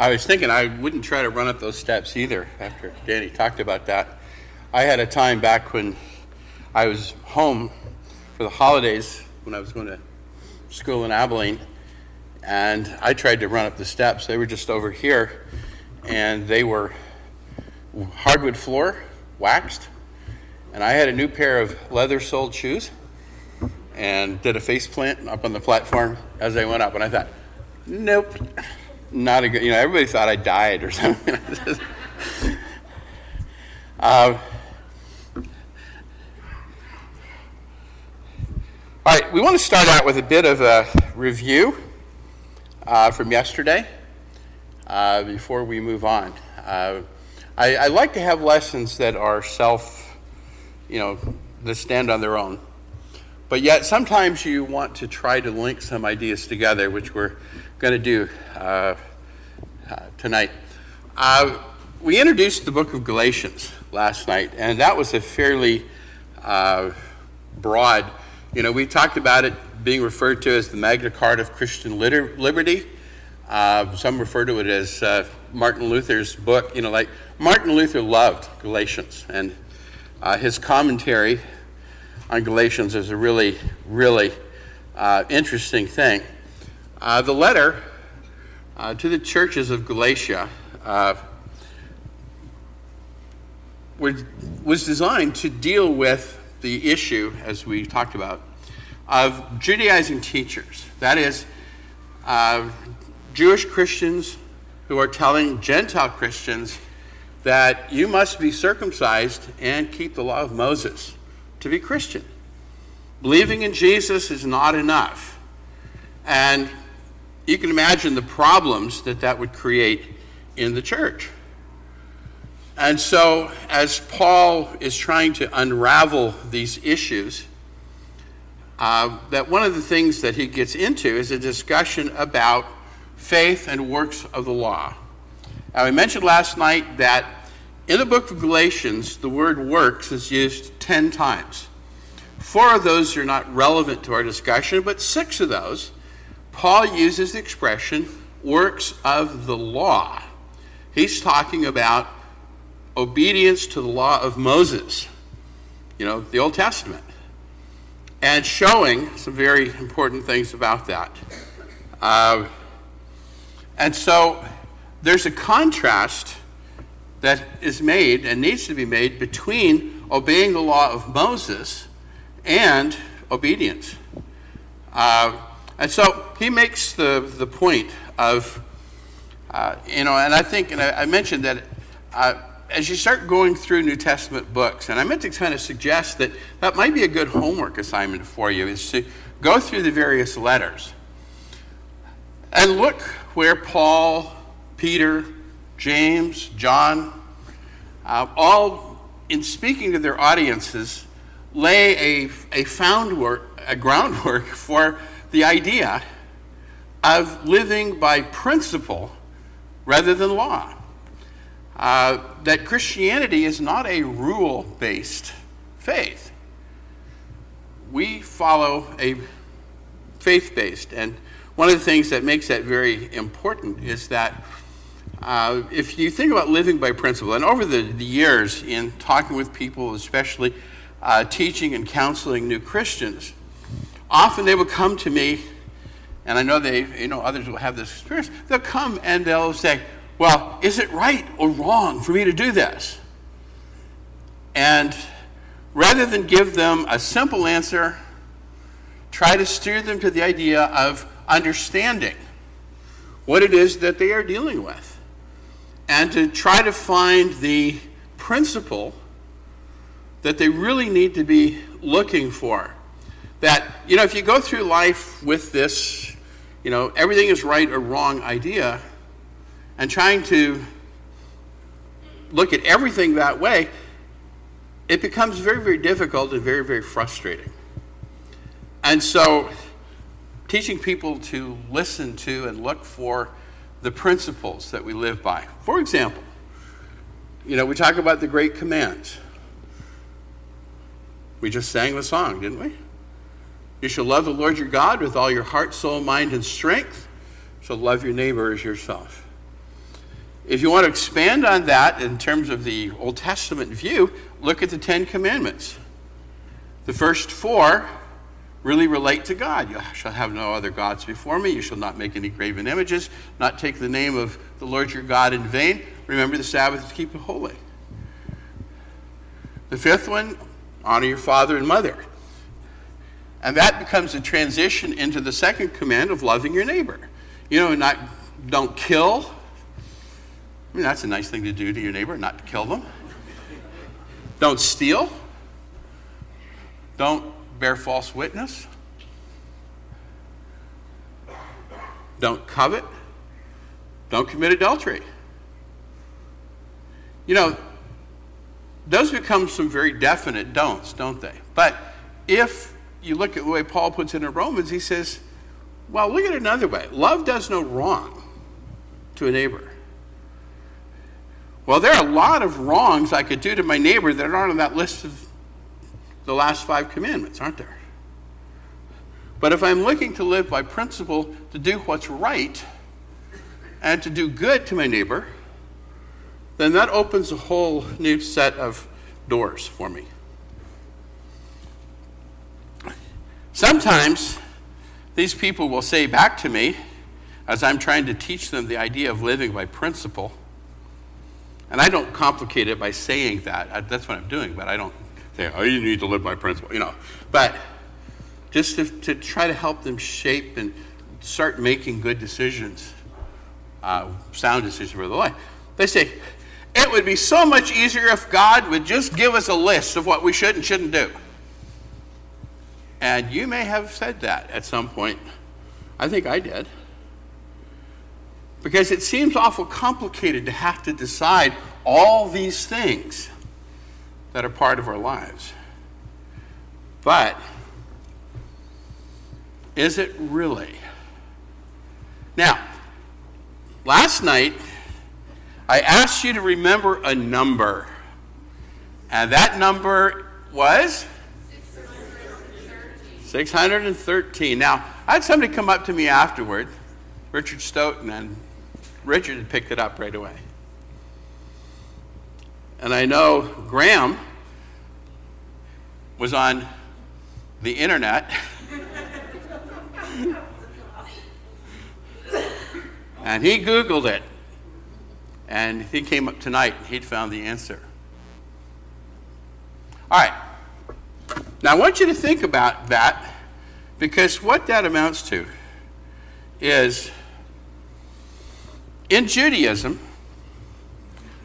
I was thinking I wouldn't try to run up those steps either after Danny talked about that. I had a time back when I was home for the holidays when I was going to school in Abilene, and I tried to run up the steps. They were just over here, and they were hardwood floor, waxed, and I had a new pair of leather soled shoes and did a face plant up on the platform as I went up. And I thought, nope, not a good, you know, everybody thought I died or something. uh, all right, we want to start out with a bit of a review uh, from yesterday uh, before we move on. Uh, I, I like to have lessons that are self, you know, that stand on their own. But yet, sometimes you want to try to link some ideas together, which we're going to do uh, uh, tonight. Uh, we introduced the book of Galatians last night, and that was a fairly uh, broad, you know, we talked about it being referred to as the Magna Carta of Christian Liberty. Uh, some refer to it as uh, Martin Luther's book. You know, like Martin Luther loved Galatians, and his commentary on Galatians is a really, really interesting thing. Uh, the letter uh, to the churches of Galatia uh, was, was designed to deal with the issue, as we talked about, of Judaizing teachers. That is, uh, Jewish Christians who are telling Gentile Christians that you must be circumcised and keep the law of Moses to be Christian. Believing in Jesus is not enough. And you can imagine the problems that that would create in the church. And so, as Paul is trying to unravel these issues, uh, that one of the things that he gets into is a discussion about faith and works of the law. Now, I mentioned last night that in the book of Galatians, the word works is used 10 times. Four of those are not relevant to our discussion, but six of those, Paul uses the expression works of the law. He's talking about obedience to the law of Moses, you know, the Old Testament, and showing some very important things about that. Uh, and so there's a contrast that is made and needs to be made between obeying the law of Moses and obedience. Uh, and so he makes the, the point of, uh, you know, and I think, and I, I mentioned that uh, as you start going through New Testament books, and I meant to kind of suggest that that might be a good homework assignment for you, is to go through the various letters and look where Paul, Peter, James, John, uh, all in speaking to their audiences, lay a, a, foundwork, a groundwork for the idea of living by principle rather than law. Uh, that Christianity is not a rule based faith. We follow a faith based. And one of the things that makes that very important is that uh, if you think about living by principle, and over the, the years in talking with people, especially uh, teaching and counseling new Christians, often they will come to me, and I know they, you know, others will have this experience. They'll come and they'll say, "Well, is it right or wrong for me to do this?" And rather than give them a simple answer, try to steer them to the idea of understanding what it is that they are dealing with and to try to find the principle that they really need to be looking for. That, you know, if you go through life with this, you know, everything is right or wrong idea, and trying to look at everything that way, it becomes very, very difficult and very, very frustrating. And so, teaching people to listen to and look for the principles that we live by. For example, you know, we talk about the great commands. We just sang the song, didn't we? You shall love the Lord your God with all your heart, soul, mind, and strength. You shall love your neighbor as yourself. if you want to expand on that in terms of the Old Testament view, look at the Ten Commandments. The first four really relate to God. You shall have no other gods before me. You shall not make any graven images, not take the name of the Lord your God in vain. Remember the Sabbath to keep it holy. The fifth one, honor your father and mother. And that becomes a transition into the second command of loving your neighbor. You know, not don't kill. I mean, that's a nice thing to do to your neighbor, not to kill them. Don't steal. Don't bear false witness. Don't covet. Don't commit adultery. You know, those become some very definite don'ts, don't they? But if you look at the way Paul puts it in Romans, he says, well, look at it another way. Love does no wrong to a neighbor. Well, there are a lot of wrongs I could do to my neighbor that aren't on that list of the last five commandments, aren't there? But if I'm looking to live by principle to do what's right and to do good to my neighbor, then that opens a whole new set of doors for me. Sometimes these people will say back to me, as I'm trying to teach them the idea of living by principle, and I don't complicate it by saying that. That's what I'm doing, but I don't say, oh, you need to live by principle, you know. But just to, to try to help them shape and start making good decisions, uh, sound decisions for their life. They say, it would be so much easier if God would just give us a list of what we should and shouldn't do. And you may have said that at some point. I think I did. Because it seems awful complicated to have to decide all these things that are part of our lives. But is it really? Now, last night, I asked you to remember a number. And that number was? 613. Now, I had somebody come up to me afterward, Richard Stoughton, and Richard had picked it up right away. And I know Graham was on the internet. and he Googled it. And he came up tonight and he'd found the answer. All right. Now I want you to think about that because what that amounts to is in Judaism,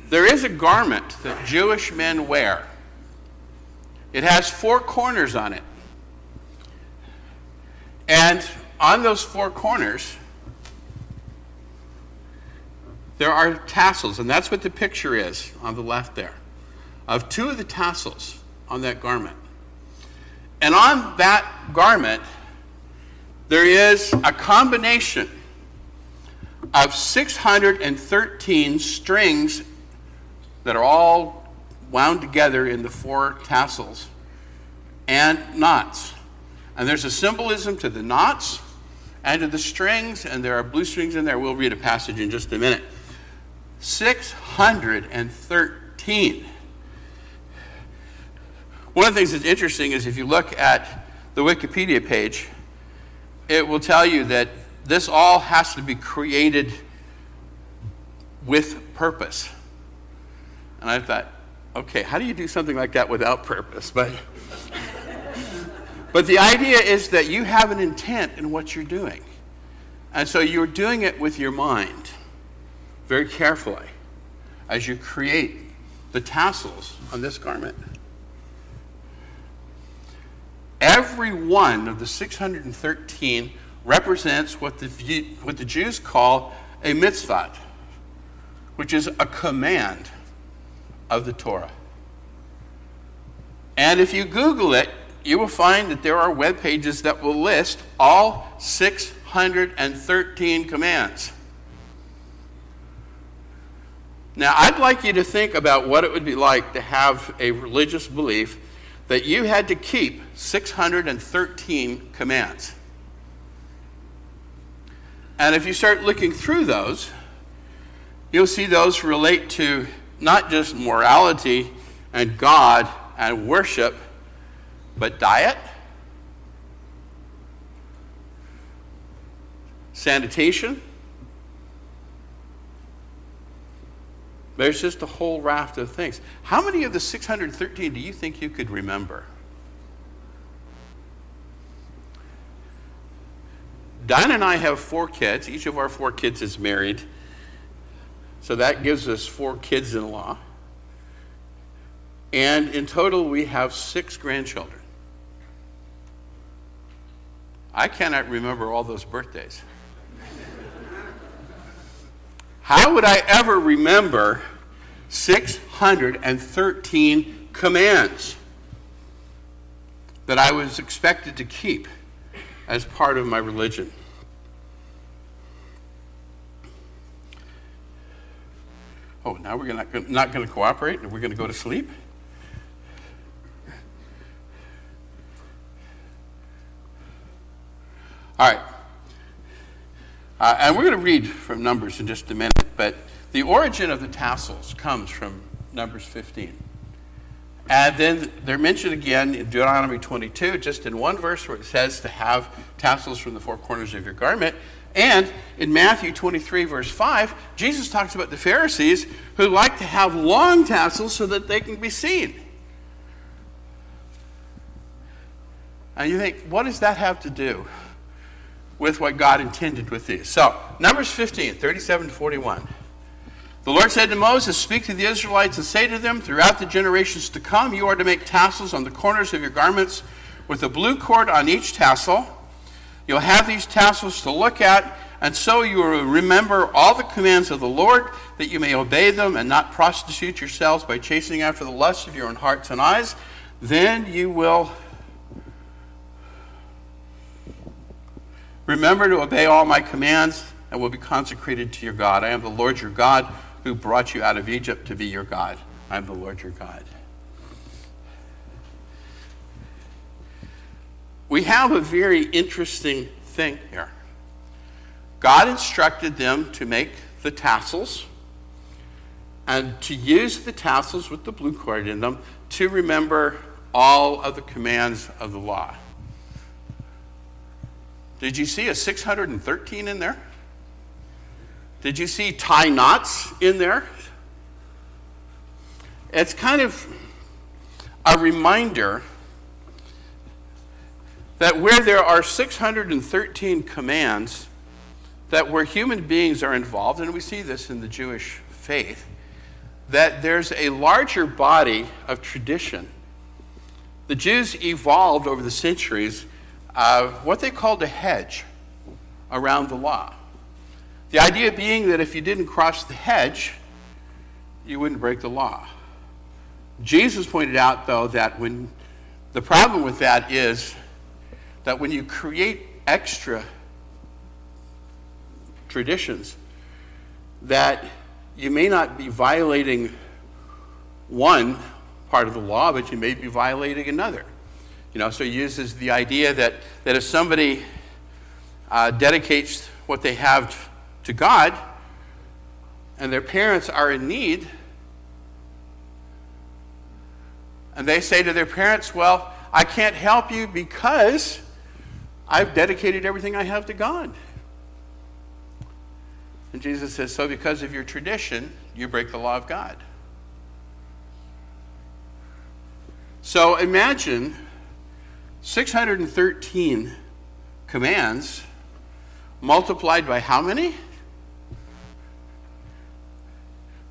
there is a garment that Jewish men wear. It has four corners on it. And on those four corners, there are tassels, and that's what the picture is on the left there, of two of the tassels on that garment. And on that garment, there is a combination of 613 strings that are all wound together in the four tassels and knots. And there's a symbolism to the knots and to the strings, and there are blue strings in there. We'll read a passage in just a minute. 613. One of the things that's interesting is if you look at the Wikipedia page, it will tell you that this all has to be created with purpose. And I thought, okay, how do you do something like that without purpose? But, but the idea is that you have an intent in what you're doing. And so you're doing it with your mind very carefully as you create the tassels on this garment. Every one of the 613 represents what the, what the Jews call a mitzvah, which is a command of the Torah. And if you Google it, you will find that there are web pages that will list all 613 commands. Now, I'd like you to think about what it would be like to have a religious belief that you had to keep 613 commands. And if you start looking through those, you'll see those relate to not just morality and God and worship, but diet, sanitation. There's just a whole raft of things. How many of the 613 do you think you could remember? Diane and I have four kids. Each of our four kids is married. So that gives us four kids in law. And in total, we have six grandchildren. I cannot remember all those birthdays. How would I ever remember 613 commands that I was expected to keep as part of my religion? Oh, now we're not, not going to cooperate and we're going to go to sleep? All right. Uh, and we're going to read from Numbers in just a minute, but the origin of the tassels comes from Numbers 15. And then they're mentioned again in Deuteronomy 22, just in one verse where it says to have tassels from the four corners of your garment. And in Matthew 23, verse 5, Jesus talks about the Pharisees who like to have long tassels so that they can be seen. And you think, what does that have to do with what God intended with these? So, Numbers 15, 37 to 41. The Lord said to Moses, Speak to the Israelites and say to them, Throughout the generations to come, you are to make tassels on the corners of your garments with a blue cord on each tassel. You'll have these tassels to look at, and so you will remember all the commands of the Lord, that you may obey them and not prostitute yourselves by chasing after the lusts of your own hearts and eyes. Then you will remember to obey all my commands and will be consecrated to your God. I am the Lord your God who brought you out of Egypt to be your God. I am the Lord your God. we have a very interesting thing here. God instructed them to make the tassels and to use the tassels with the blue cord in them to remember all of the commands of the law. Did you see a 613 in there? Did you see tie knots in there? It's kind of a reminder that where there are 613 commands, that where human beings are involved, and we see this in the Jewish faith, that there's a larger body of tradition. The Jews evolved over the centuries uh, what they called a hedge around the law. The idea being that if you didn't cross the hedge, you wouldn't break the law. Jesus pointed out, though, that when the problem with that is that when you create extra traditions, that you may not be violating one part of the law, but you may be violating another. You know, so he uses the idea that, that if somebody uh, dedicates what they have to God and their parents are in need, and they say to their parents, Well, I can't help you because I've dedicated everything I have to God. And Jesus says, So because of your tradition, you break the law of God. So imagine 613 commands multiplied by how many?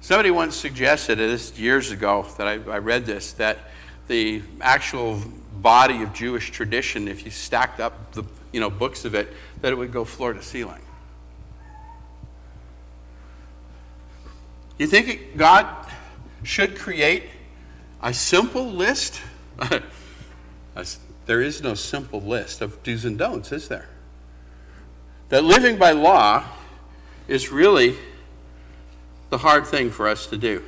Somebody once suggested this years ago that I, I read this that the actual body of Jewish tradition, if you stacked up the you know, books of it, that it would go floor to ceiling. You think God should create a simple list? there is no simple list of do's and don'ts, is there? That living by law is really the hard thing for us to do.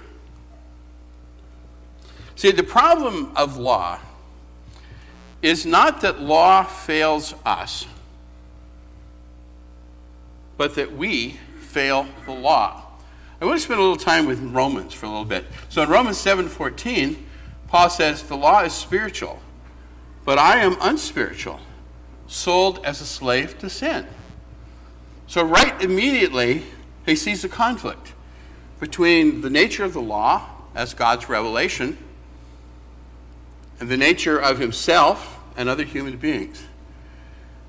See, the problem of law is not that law fails us, but that we fail the law. I want to spend a little time with Romans for a little bit. So in Romans 7:14, Paul says, "The law is spiritual, but I am unspiritual, sold as a slave to sin." So right immediately, he sees a conflict between the nature of the law as God's revelation and the nature of himself and other human beings.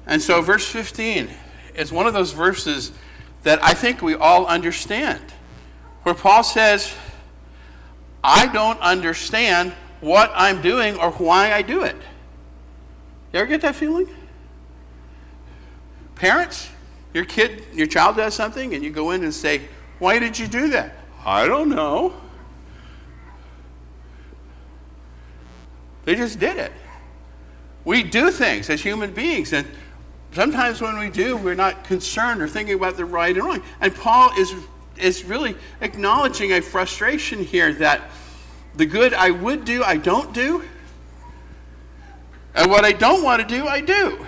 And so verse 15 is one of those verses that I think we all understand, where Paul says, I don't understand what I'm doing or why I do it. You ever get that feeling? Parents, your kid, your child does something, and you go in and say, Why did you do that? I don't know. They just did it. We do things as human beings, and sometimes when we do, we're not concerned or thinking about the right and wrong. And Paul is, is really acknowledging a frustration here that the good I would do, I don't do, and what I don't want to do, I do.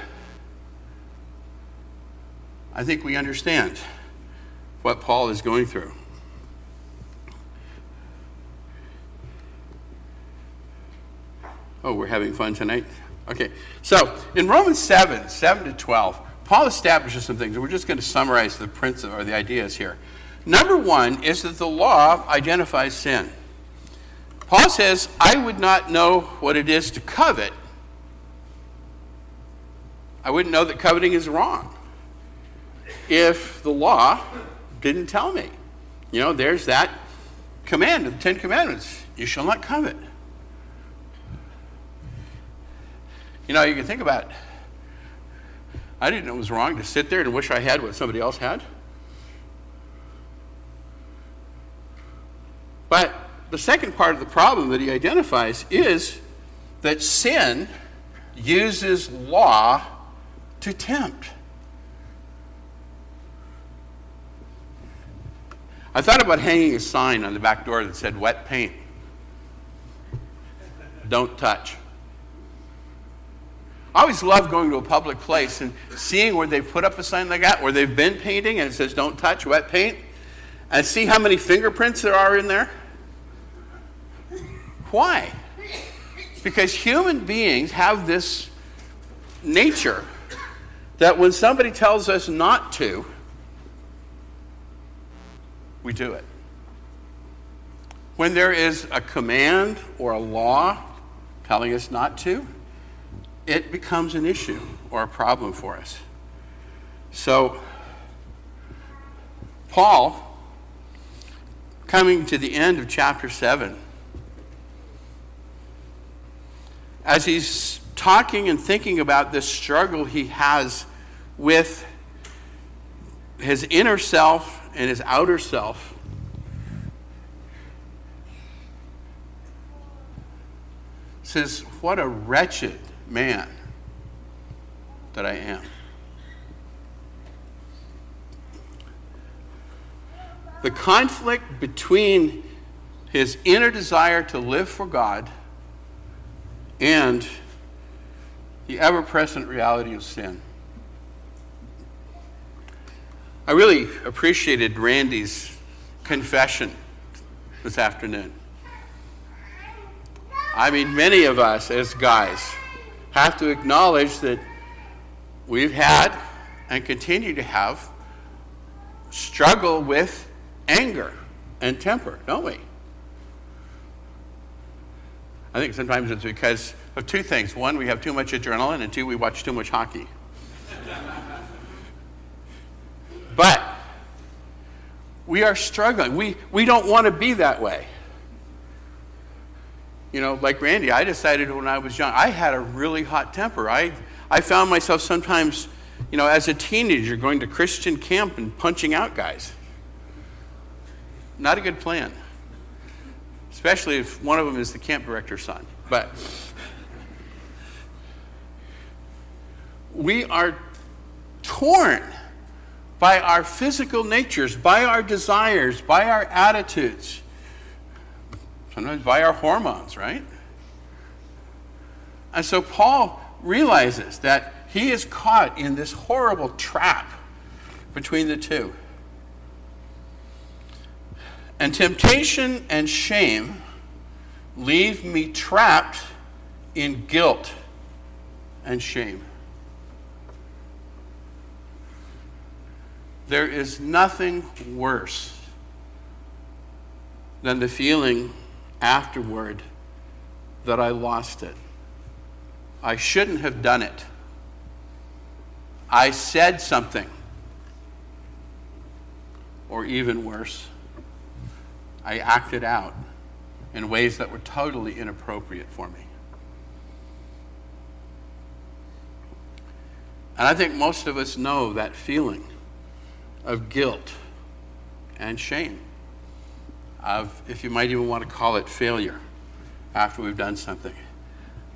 I think we understand what Paul is going through. Oh, we're having fun tonight? Okay. So, in Romans 7, 7 to 12, Paul establishes some things. We're just going to summarize the principle or the ideas here. Number one is that the law identifies sin. Paul says, I would not know what it is to covet. I wouldn't know that coveting is wrong if the law didn't tell me. You know, there's that command of the Ten Commandments you shall not covet. You know, you can think about it. I didn't know it was wrong to sit there and wish I had what somebody else had. But the second part of the problem that he identifies is that sin uses law to tempt. I thought about hanging a sign on the back door that said wet paint. Don't touch. I always love going to a public place and seeing where they've put up a sign like that, where they've been painting and it says don't touch wet paint, and see how many fingerprints there are in there. Why? Because human beings have this nature that when somebody tells us not to, we do it. When there is a command or a law telling us not to, it becomes an issue or a problem for us. So, Paul, coming to the end of chapter 7, as he's talking and thinking about this struggle he has with his inner self and his outer self, says, What a wretched man that I am. The conflict between his inner desire to live for God and the ever present reality of sin. I really appreciated Randy's confession this afternoon. I mean, many of us as guys have to acknowledge that we've had and continue to have struggle with anger and temper, don't we? I think sometimes it's because of two things. One, we have too much adrenaline, and two, we watch too much hockey. But we are struggling. We, we don't want to be that way. You know, like Randy, I decided when I was young, I had a really hot temper. I, I found myself sometimes, you know, as a teenager going to Christian camp and punching out guys. Not a good plan, especially if one of them is the camp director's son. But we are torn by our physical natures, by our desires, by our attitudes sometimes by our hormones, right? And so Paul realizes that he is caught in this horrible trap between the two. And temptation and shame leave me trapped in guilt and shame. There is nothing worse than the feeling afterward that I lost it. I shouldn't have done it. I said something. Or even worse, I acted out in ways that were totally inappropriate for me. And I think most of us know that feeling of guilt and shame, of, if you might even want to call it failure after we've done something.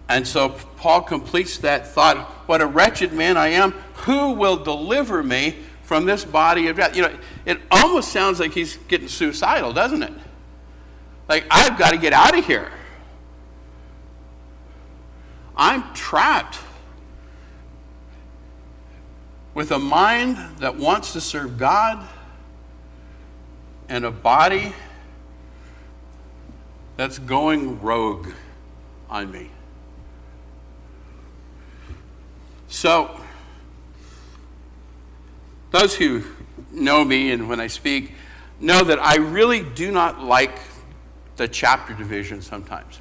And so Paul completes that thought What a wretched man I am. Who will deliver me from this body of death? You know, it almost sounds like he's getting suicidal, doesn't it? Like, I've got to get out of here. I'm trapped with a mind that wants to serve God and a body that's going rogue on me. So, those who know me and when I speak know that I really do not like the chapter division sometimes.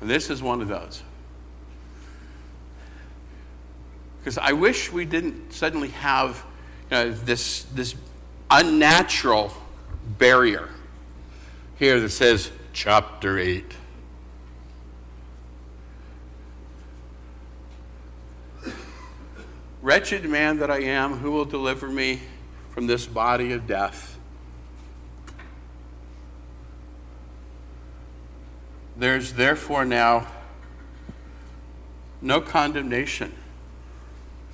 And this is one of those. Because I wish we didn't suddenly have you know, this, this unnatural barrier here that says chapter 8. Wretched man that I am, who will deliver me from this body of death? There's therefore now no condemnation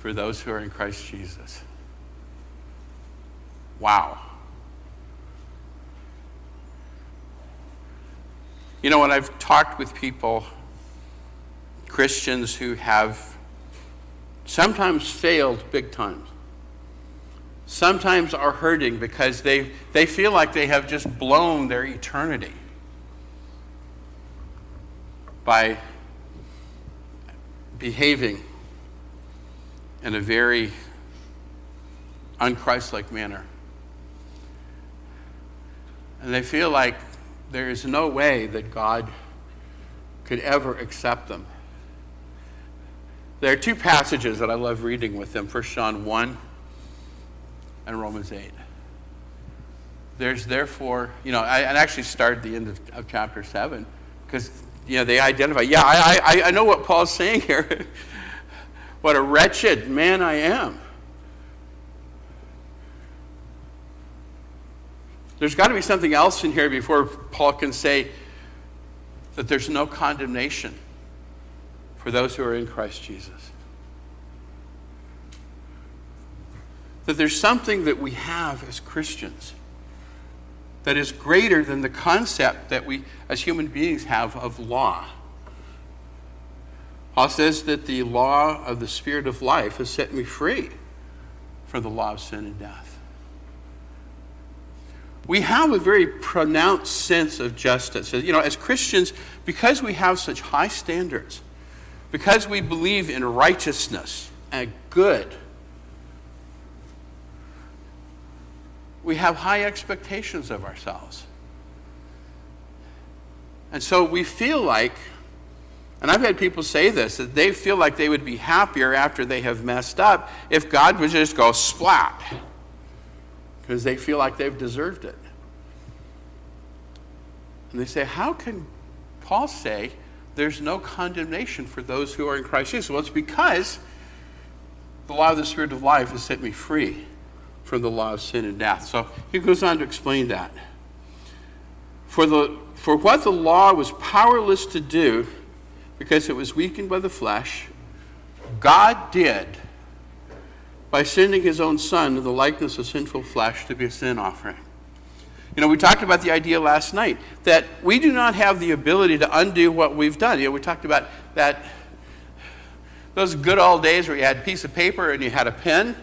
for those who are in Christ Jesus. Wow. You know, when I've talked with people, Christians who have sometimes failed big times, sometimes are hurting because they, they feel like they have just blown their eternity by behaving in a very unchristlike manner. And they feel like there is no way that God could ever accept them. There are two passages that I love reading with them 1 John 1 and Romans 8. There's therefore, you know, I, I actually started the end of, of chapter 7 because, you know, they identify, yeah, I, I, I know what Paul's saying here. what a wretched man I am. There's got to be something else in here before Paul can say that there's no condemnation for those who are in Christ Jesus. That there's something that we have as Christians that is greater than the concept that we as human beings have of law. Paul says that the law of the Spirit of life has set me free from the law of sin and death we have a very pronounced sense of justice. You know, as Christians, because we have such high standards, because we believe in righteousness and good, we have high expectations of ourselves. And so we feel like, and I've had people say this, that they feel like they would be happier after they have messed up if God would just go splat because they feel like they've deserved it. And they say, How can Paul say there's no condemnation for those who are in Christ Jesus? Well, it's because the law of the Spirit of life has set me free from the law of sin and death. So he goes on to explain that. For, the, for what the law was powerless to do, because it was weakened by the flesh, God did by sending his own Son in the likeness of sinful flesh to be a sin offering. You know, we talked about the idea last night that we do not have the ability to undo what we've done. You know, we talked about that those good old days where you had a piece of paper and you had a pen,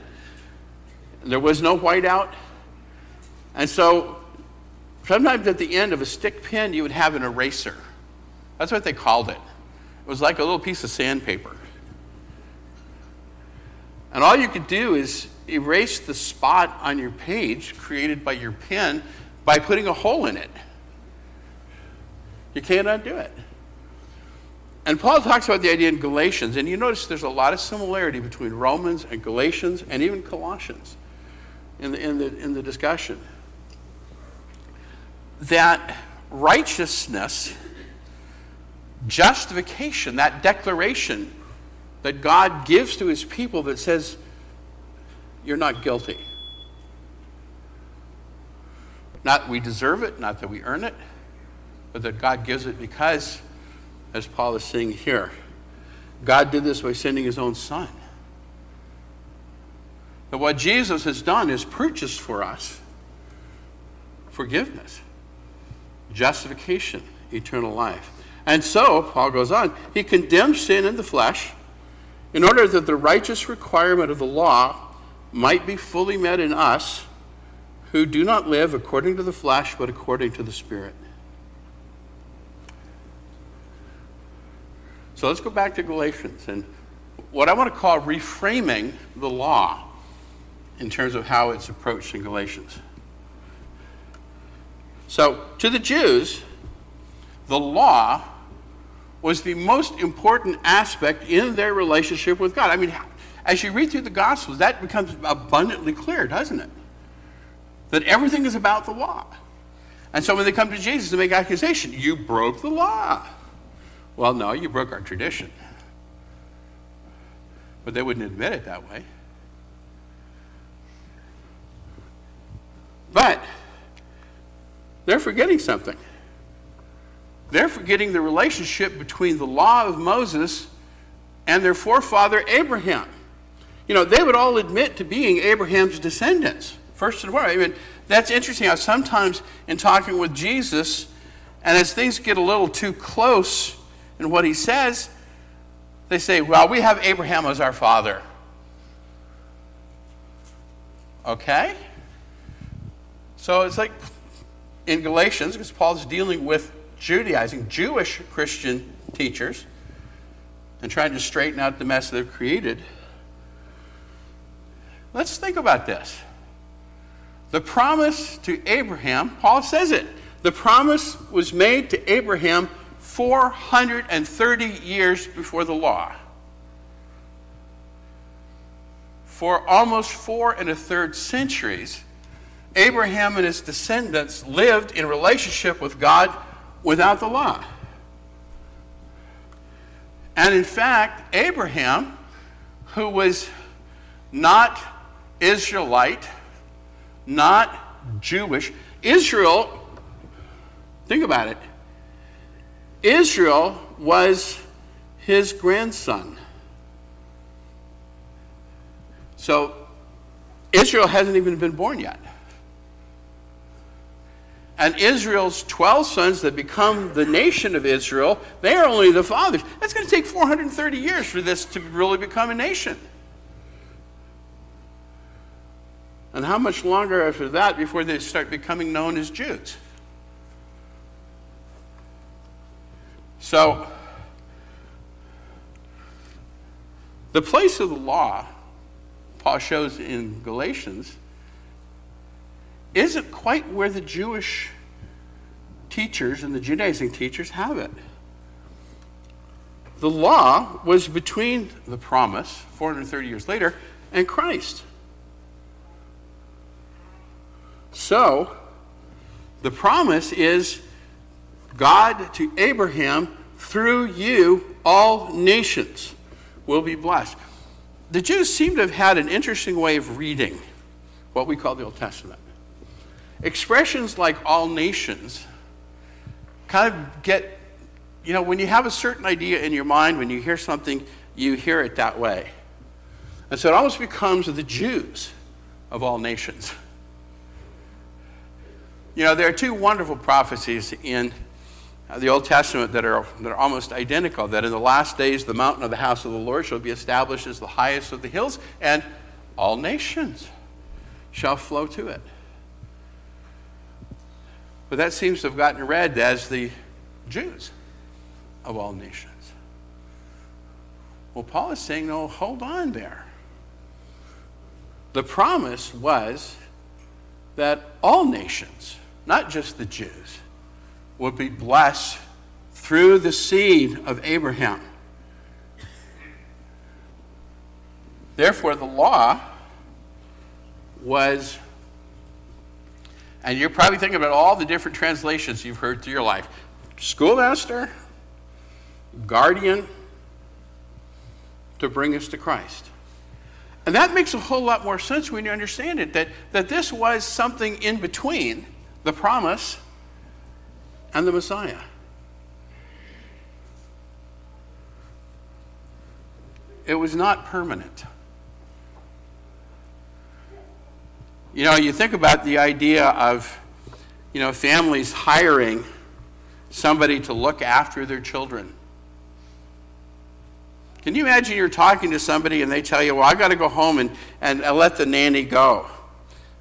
there was no whiteout. And so sometimes at the end of a stick pen, you would have an eraser. That's what they called it. It was like a little piece of sandpaper. And all you could do is erase the spot on your page created by your pen by putting a hole in it. You can't undo it. And Paul talks about the idea in Galatians, and you notice there's a lot of similarity between Romans and Galatians and even Colossians in the, in the, in the discussion. That righteousness, justification, that declaration that God gives to his people that says, You're not guilty. Not that we deserve it, not that we earn it, but that God gives it because as Paul is saying here. God did this by sending his own son. But what Jesus has done is purchased for us forgiveness, justification, eternal life. And so, Paul goes on, he condemns sin in the flesh in order that the righteous requirement of the law might be fully met in us who do not live according to the flesh, but according to the Spirit. So let's go back to Galatians and what I want to call reframing the law in terms of how it's approached in Galatians. So, to the Jews, the law was the most important aspect in their relationship with God. I mean, as you read through the Gospels, that becomes abundantly clear, doesn't it? That everything is about the law. And so when they come to Jesus to make accusation, you broke the law. Well, no, you broke our tradition. But they wouldn't admit it that way. But they're forgetting something. They're forgetting the relationship between the law of Moses and their forefather Abraham. You know, they would all admit to being Abraham's descendants, first and foremost. I mean, that's interesting how sometimes in talking with Jesus, and as things get a little too close in what he says, they say, Well, we have Abraham as our father. Okay? So it's like in Galatians, because Paul's dealing with Judaizing, Jewish Christian teachers, and trying to straighten out the mess they've created. Let's think about this. The promise to Abraham, Paul says it, the promise was made to Abraham 430 years before the law. For almost four and a third centuries, Abraham and his descendants lived in relationship with God without the law. And in fact, Abraham, who was not Israelite, not Jewish, Israel, think about it, Israel was his grandson. So Israel hasn't even been born yet. And Israel's 12 sons that become the nation of Israel, they are only the fathers. That's going to take 430 years for this to really become a nation. And how much longer after that before they start becoming known as Jews? So, the place of the law, Paul shows in Galatians, isn't quite where the Jewish teachers and the Judaizing teachers have it. The law was between the promise, 430 years later, and Christ. So, the promise is God to Abraham, through you, all nations will be blessed. The Jews seem to have had an interesting way of reading what we call the Old Testament. Expressions like all nations kind of get, you know, when you have a certain idea in your mind, when you hear something, you hear it that way. And so it almost becomes the Jews of all nations. You know, there are two wonderful prophecies in the Old Testament that are, that are almost identical that in the last days the mountain of the house of the Lord shall be established as the highest of the hills, and all nations shall flow to it. But that seems to have gotten read as the Jews of all nations. Well, Paul is saying, no, hold on there. The promise was that all nations, not just the Jews, would be blessed through the seed of Abraham. Therefore, the law was, and you're probably thinking about all the different translations you've heard through your life schoolmaster, guardian, to bring us to Christ. And that makes a whole lot more sense when you understand it that, that this was something in between the promise and the Messiah. It was not permanent. You know, you think about the idea of, you know, families hiring somebody to look after their children. Can you imagine you're talking to somebody and they tell you, well, I got to go home and, and let the nanny go,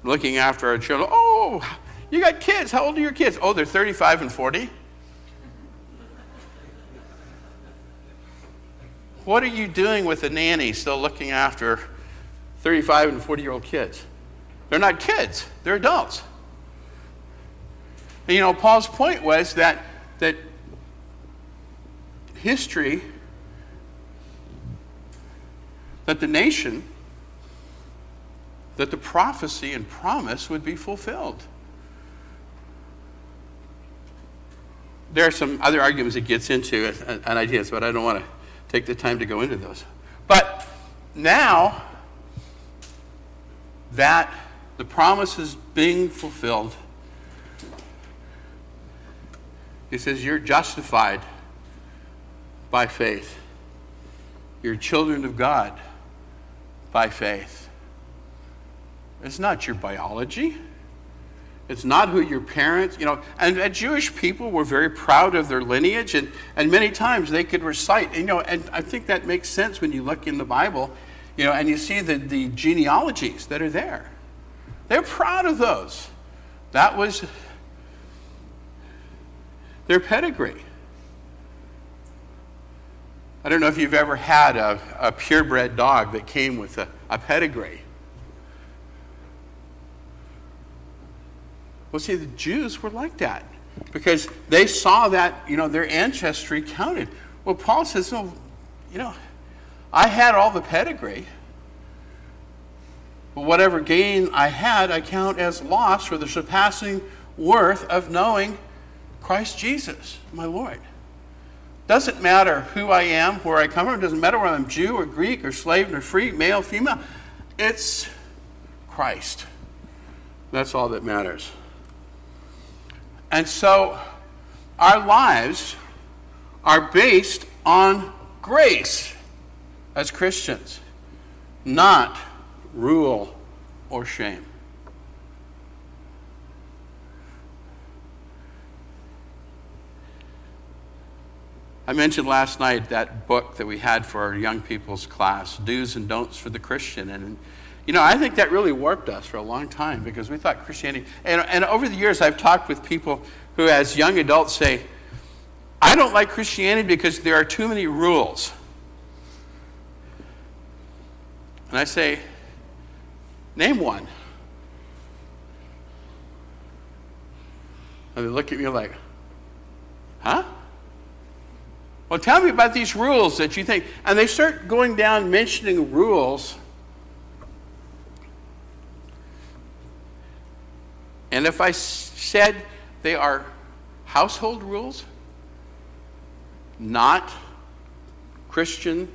looking after our children? Oh, you got kids. How old are your kids? Oh, they're 35 and 40. What are you doing with a nanny still looking after 35 and 40 year old kids? They're not kids, they're adults. And you know, Paul's point was that, that history that the nation, that the prophecy and promise would be fulfilled. There are some other arguments it gets into and, and ideas, but I don't want to take the time to go into those. But now that the promise is being fulfilled, he says, You're justified by faith. You're children of God by faith. It's not your biology. It's not who your parents, you know, and, and, Jewish people were very proud of their lineage, and, and many times they could recite, you know, and I think that makes sense when you look in the Bible, you know, and you see the, the genealogies that are there. They're proud of those. That was their pedigree. I don't know if you've ever had a, a purebred dog that came with a, a pedigree. Well, see, the Jews were like that because they saw that, you know, their ancestry counted. Well, Paul says, "No, you know, I had all the pedigree, but whatever gain I had, I count as loss for the surpassing worth of knowing Christ Jesus, my Lord. Doesn't matter who I am, where I come from, doesn't matter whether I'm Jew or Greek or slave or free, male, female. It's Christ. That's all that matters. And so our lives are based on grace as Christians, not rule or shame. I mentioned last night that book that we had for our young people's class, Do's and Don'ts for the Christian. And, you know, I think that really warped us for a long time because we thought Christianity, and, and over the years I've talked with people who, as young adults, say, I don't like Christianity because there are too many rules. And I say, name one. And they look at me like, huh? Well, tell me about these rules that you think. And they start going down mentioning rules. And if I said they are household rules, not Christian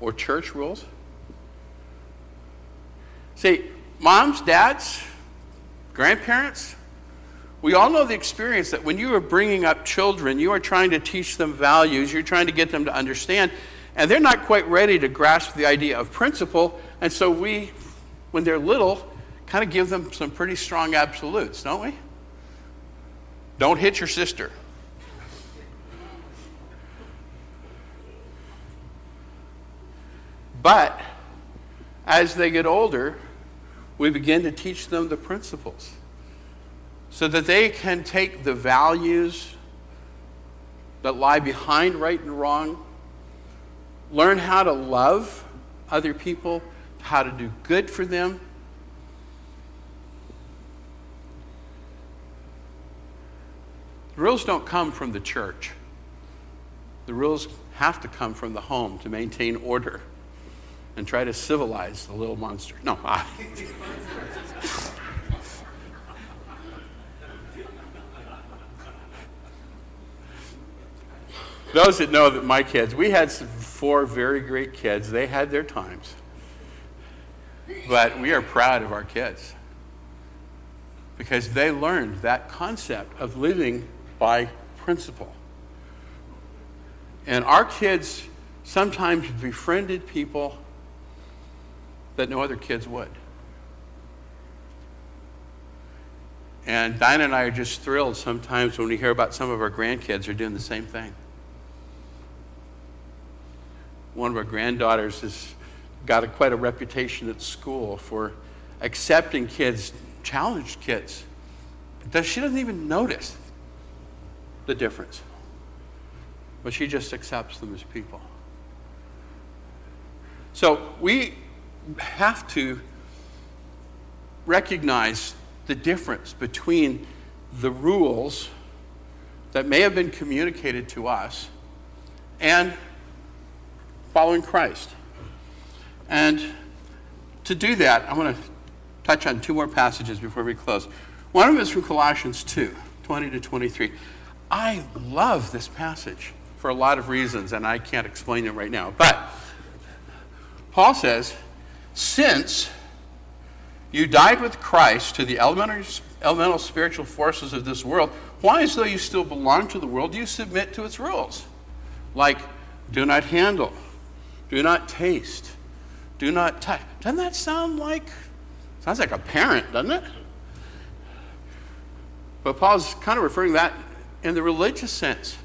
or church rules, say, moms, dads, grandparents, we all know the experience that when you are bringing up children, you are trying to teach them values, you're trying to get them to understand, and they're not quite ready to grasp the idea of principle. And so we, when they're little, kind of give them some pretty strong absolutes, don't we? Don't hit your sister. But as they get older, we begin to teach them the principles so that they can take the values that lie behind right and wrong, learn how to love other people, how to do good for them. The rules don't come from the church. The rules have to come from the home to maintain order and try to civilize the little monster. No. I... Those that know that my kids, we had four very great kids. They had their times. But we are proud of our kids because they learned that concept of living by principle. And our kids sometimes befriended people that no other kids would. And Dinah and I are just thrilled sometimes when we hear about some of our grandkids are doing the same thing. One of our granddaughters has got a, quite a reputation at school for accepting kids, challenged kids. Does, She doesn't even notice the difference but she just accepts them as people. So we have to recognize the difference between the rules that may have been communicated to us and following Christ. And to do that, I want to touch on two more passages before we close. One of them is from Colossians 2 20 to 23. I love this passage for a lot of reasons, and I can't explain it right now. But Paul says, since you died with Christ to the elemental, elemental spiritual forces of this world, why, as though you still belong to the world, do you submit to its rules? Like, do not handle, do not taste, do not touch. Doesn't that sound like, sounds like a parent, doesn't it? But Paul's kind of referring that in the religious sense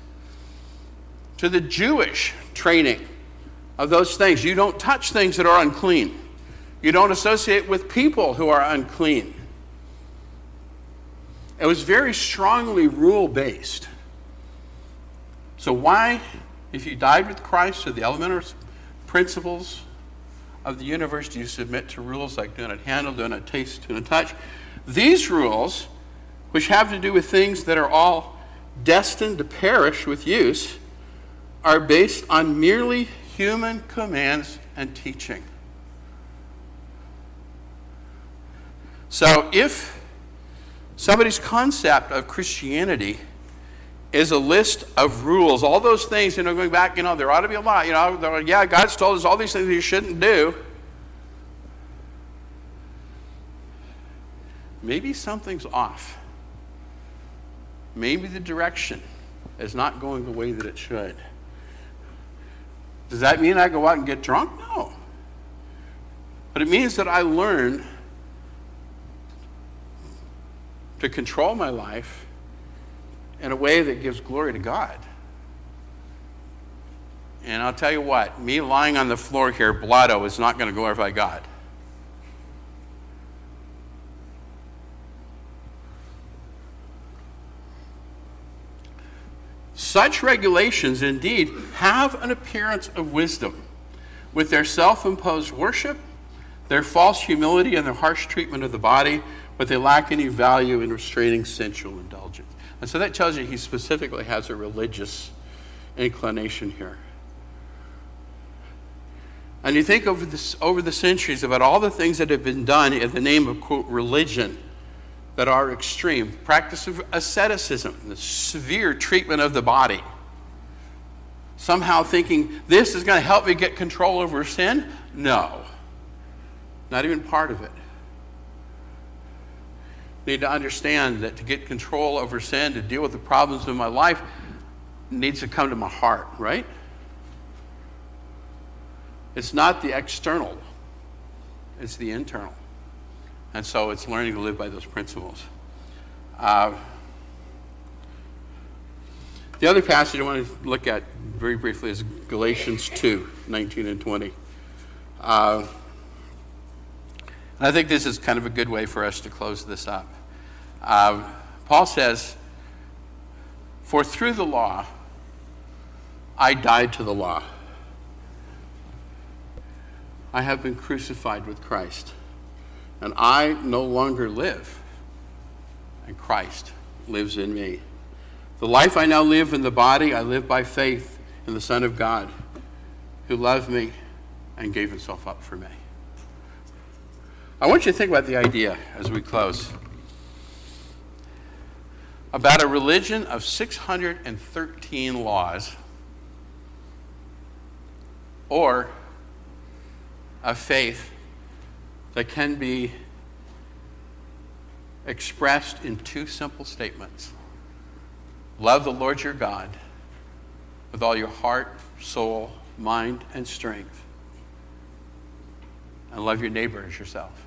to the Jewish training of those things. You don't touch things that are unclean, you don't associate with people who are unclean. It was very strongly rule based. So, why, if you died with Christ to the elementary principles of the universe, do you submit to rules like do not handle, do not taste, do not touch? These rules, which have to do with things that are all destined to perish with use, are based on merely human commands and teaching. So if somebody's concept of Christianity is a list of rules, all those things, you know, going back, you know, there ought to be a lot, you know, yeah, God's told us all these things you shouldn't do. Maybe something's off. Maybe the direction is not going the way that it should. Does that mean I go out and get drunk? No. But it means that I learn to control my life in a way that gives glory to God. And I'll tell you what, me lying on the floor here, blotto, is not going to glorify God. Such regulations indeed have an appearance of wisdom. With their self imposed worship, their false humility, and their harsh treatment of the body, but they lack any value in restraining sensual indulgence. And so that tells you he specifically has a religious inclination here. And you think over, this, over the centuries about all the things that have been done in the name of, quote, religion that are extreme. Practice of asceticism, the severe treatment of the body. Somehow thinking this is going to help me get control over sin? No. Not even part of it. Need to understand that to get control over sin, to deal with the problems of my life, needs to come to my heart, right? It's not the external, it's the internal. And so it's learning to live by those principles. Uh, the other passage I want to look at very briefly is Galatians 2 19 and 20. Uh, I think this is kind of a good way for us to close this up. Uh, Paul says, For through the law, I died to the law. I have been crucified with Christ, and I no longer live, and Christ lives in me. The life I now live in the body, I live by faith in the Son of God, who loved me and gave himself up for me. I want you to think about the idea as we close about a religion of 613 laws or a faith that can be expressed in two simple statements love the Lord your God with all your heart, soul, mind, and strength, and love your neighbor as yourself.